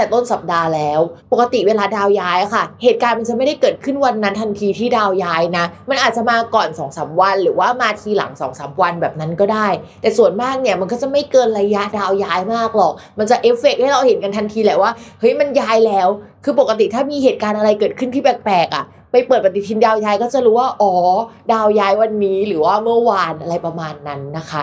แต่ต้นสัปดาห์แล้ว ปกติเวลาดาวย้ายค่ะ เหตุการณ์มันจะไม่ได้เกิดขึ้นวันนั้นทันทีที่ดาวย้ายนะ มันอาจจะมาก่อน2อสวัน หรือว่ามาทีหลัง2อสวันแบบนั้นก็ได้ แต่ส่วนมากเนี่ยมันก็จะไม่เกินระยะดาวย้ายมากหรอก มันจะเอฟเฟกให้เราเห็นกันทันทีแหละว่าเฮ้ยมันย้ายแล้ว คือปกติถ้ามีเหตุการณ์อะไรเกิดขึ้นที่แปลกๆอะไปเปิดปฏิทินดาวย้ายก็จะรู้ว่าอ๋อ ดาวย้ายวันนี้หรือว่าเมื่อวานอะไรประมาณนั้นนะคะ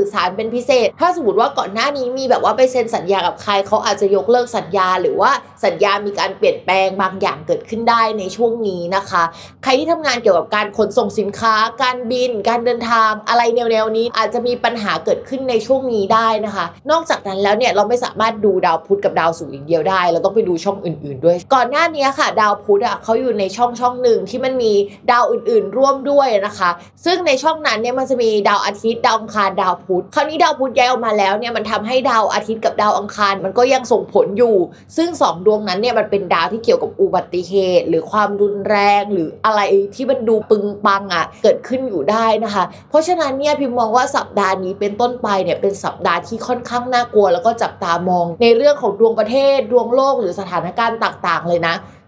อสารเป็นพิเศษ ถ้าสมมติว่าก่อนหน้านี้มีแบบว่าไปเซ็นสัญญากับใครเขาอาจจะยกเลิกสัญญาหรือว่า สัญญามีการเปลี่ยนแปลงบางอย่างเกิดขึ้นได้ในช่วงนี้นะคะ ใครที่ทำงานเกี่ยวกับการขนส่งสินค้า การบิน การเดินทางอะไรแนวๆนี้อาจจะมีปัญหาเกิดขึ้นในช่วงนี้ได้นะคะ นอกจากนั้นแล้วเนี่ยเราไม่สามารถดูดาวพุธกับดาวศุกร์อย่างเดียวได้ เราต้องไปดูช่องอื่น ๆ ด้วย ก่อนหน้านี้ค่ะ ดาวพุธอะเขาอยู่ในช่องช่องหนึ่งที่มันมีดาวอื่น ๆ ร่วมด้วยนะคะ ซึ่งในช่องนั้นเนี่ยมันจะมีดาวอาทิตย์ดาวอังคารดาวพุธคราวนี้ดาวพุธย้ายออกมาแล้วเนี่ยมันทำให้ดาวอาทิตย์กับดาวอังคารมันก็ยังส่งผลอยู่ ซึ่งสองดววงนั้นเนี่ยมันเป็นดาวที่เกี่ยวกับอุบัติเหตุ หรือความรุนแรงหรืออะไรที่มันดูปึงปังอะเกิดขึ้นอยู่ได้นะคะ เพราะฉะนั้นเนี่ยพิมมองว่าสัปดาห์นี้เป็นต้นไปเนี่ยเป็นสัปดาห์ที่ค่อนข้างน่ากลัว แล้วก็จับตามองในเรื่องของดวงประเทศดวงโลกหรือสถานการณ์ต่าง ๆ เลยนะ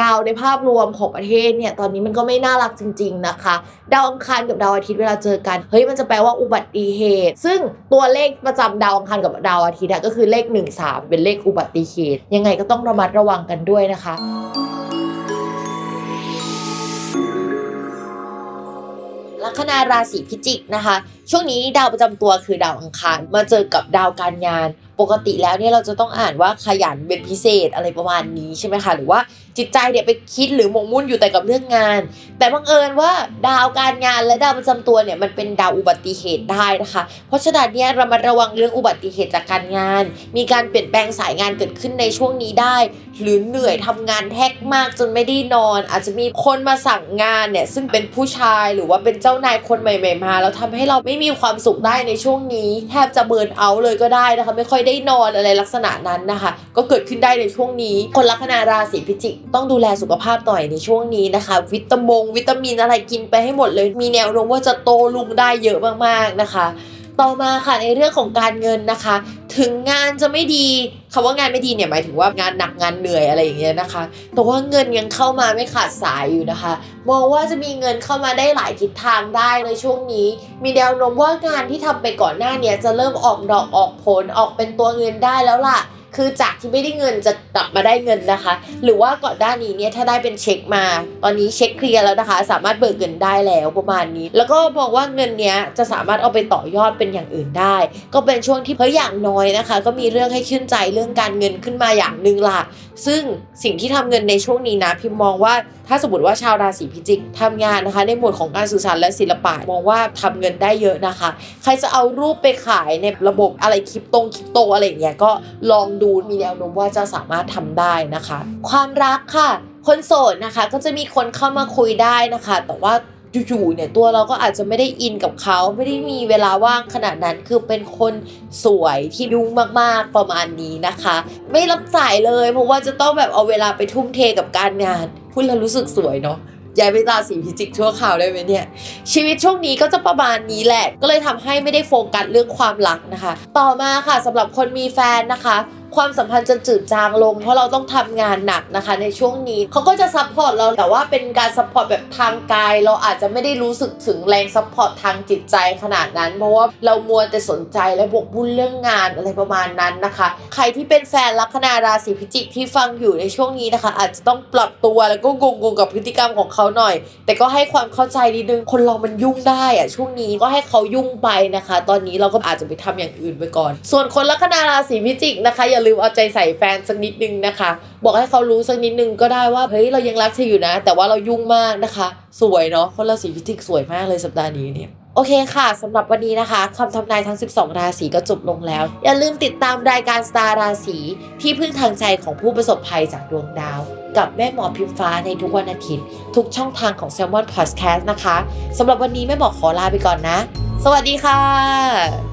ดาวในภาพรวมของประเทศเนี่ยตอนนี้มันก็ไม่น่ารักจริง ๆนะคะ ดาวอังคารกับดาวอาทิตย์เวลาเจอกันเฮ้ยมันจะแปลว่าอุบัติเหตุ ซึ่งตัวเลขประจำดาวอังคารกับดาวอาทิตย์ก็คือเลข 1 3 เป็นเลขอุบัติเหตุ ยังไงก็ต้องระมัดระวังกันด้วยนะคะลัคนาราศีพิจิกนะคะ ช่วงนี้ดาวประจำตัวคือดาวอังคารมาเจอกับดาวการงาน ปกติแล้วเนี่ยเราจะต้องอ่านว่าขยันเป็นพิเศษอะไรประมาณนี้ใช่ไหมคะหรือว่า จิตใจเนี่ยไปคิดหรือหมกมุ่นอยู่แต่กับเรื่องงาน แต่บังเอิญว่าดาวการงานและดาวประจำตัวเนี่ยมันเป็นดาวอุบัติเหตุได้นะคะ เพราะฉะนั้นเนี่ยเรามาระวังเรื่องอุบัติเหตุจากการงาน มีการเปลี่ยนแปลงสายงานเกิดขึ้นในช่วงนี้ได้ หรือเหนื่อยทำงานแท็กมากจนไม่ได้นอน อาจจะมีคนมาสั่งงานเนี่ยซึ่งเป็นผู้ชายหรือว่าเป็นเจ้านายคนใหม่ๆมาแล้วทำให้เราไม่มีความสุขได้ในช่วงนี้ แทบจะเบิร์นเอาเลยก็ได้นะคะ ไม่ค่อยได้นอนอะไรลักษณะนั้นนะคะ ก็เกิดขึ้นได้ในช่วงนี้ คนลัคนาราศีพิจิก ต้องดูแลสุขภาพหน่อยในช่วงนี้นะคะ วิตามงวิตามินอะไรกินไปให้หมดเลย มีแนวโน้มว่าจะโตลุงได้เยอะมากๆนะคะ ต่อมาค่ะในเรื่องของการเงินนะคะ ถึงงานจะไม่ดีคำว่างานไม่ดีเนี่ยหมายถึงว่างานหนักงานเหนื่อยอะไรอย่างเงี้ยนะคะแต่ว่าเงินยังเข้ามาไม่ขาดสายอยู่นะคะ มองว่าจะมีเงินเข้ามาได้หลายทิศทางได้ในช่วงนี้ มีแนวโน้มว่างานที่ทำไปก่อนหน้าเนี้ยจะเริ่มออกดอกออกผลออกเป็นตัวเงินได้แล้วล่ะ คือจากที่ไม่ได้เงินจะกลับมาได้เงินนะคะ หรือว่าก่อนหน้านี้เนี่ยถ้าได้เป็นเช็คมา ตอนนี้เช็คเคลียร์แล้วนะคะ สามารถเบิกเงินได้แล้วประมาณนี้ แล้วก็บอกว่าเงินเนี้ยจะสามารถเอาไปต่อยอดเป็นอย่างอื่นได้ ก็เป็นช่วงที่เพิ่อย่างน้อยนะคะ ก็มีเรื่องให้ชื่นใจเรื่องการเงินขึ้นมาอย่างหนึ่งล่ะซึ่งสิ่งที่ทำเงินในช่วงนี้นะ พิมมองว่าถ้าสมมติว่าชาวราศีพิจิกทำงานนะคะ ในหมวดของการสื่อสารและศิลปะมองว่าทำเงินได้เยอะนะคะ ใครจะเอารูปไปขายในระบบอะไรคริปโตงคริปโตอะไรอย่างเงี้ยก็ลองดูมีแนวโน้มว่าจะสามารถทำได้นะคะ ความรักค่ะคนโสดนะคะก็จะมีคนเข้ามาคุยได้นะคะ แต่ว่า อยู่ๆเนี่ยตัวเราก็อาจจะไม่ได้อินกับเขาไม่ได้มีเวลาว่างขนาดนั้นคือเป็นคนสวยที่ยุ่งมากๆประมาณนี้นะคะ ไม่รับสายเลย เพราะว่าจะต้องแบบเอาเวลาไปทุ่มเทกับการงานพูดแล้วรู้สึกสวยเนาะย้ายไปราศีพิจิกชั่วคราวได้ไหมเนี่ย ชีวิตช่วงนี้ก็จะประมาณนี้แหละ ก็เลยทำให้ไม่ได้โฟกัสเรื่องความรักนะคะ ต่อมาค่ะสำหรับคนมีแฟนนะคะ ความสัมพันธ์จะจืดจางลง เพราะเราต้องทำงานหนักนะคะในช่วงนี้เขาก็จะ support เราแต่ว่าเป็นการ support แบบทางกาย เราอาจจะไม่ได้รู้สึกถึงแรง support ทางจิตใจขนาดนั้น เพราะว่าเรามัวแต่สนใจและหมกมุ่นเรื่องงานอะไรประมาณนั้นนะคะ ใครที่เป็นแฟนลัคนาราศีพิจิกที่ฟังอยู่ในช่วงนี้นะคะ อาจจะต้องปรับตัวแล้วก็งงๆกับพฤติกรรมของเขาหน่อย แต่ก็ให้ความเข้าใจนิดนึงคนเรามันยุ่งได้อะช่วงนี้ก็ให้เขายุ่งไปนะคะ ตอนนี้เราก็อาจจะไปทำอย่างอื่นไปก่อน ส่วนคนลัคนาราศีพิจิกนะคะอย่าลืมเอาใจใส่แฟนสักนิดนึงนะคะ บอกให้เขารู้สักนิดนึงก็ได้ว่าเฮ้ยเรายังรักเธออยู่นะ แต่ว่าเรายุ่งมากนะคะ สวยเนาะคนราศีพิจิกสวยมากเลยสัปดาห์นี้เนี่ยโอเคค่ะ สำหรับวันนี้นะคะคำทำนายทั้ง 12 ราศีก็จบลงแล้ว อย่าลืมติดตามรายการสตาร์ราศีที่พึ่งทางใจของผู้ประสบภัยจากดวงดาว กับแม่หมอพิมฟ้าในทุกวันอาทิตย์ ทุกช่องทางของ s ซ l m o n Podcast นะคะสำหรับวันนี้แม่หมอขอลาไปก่อนนะ สวัสดีค่ะ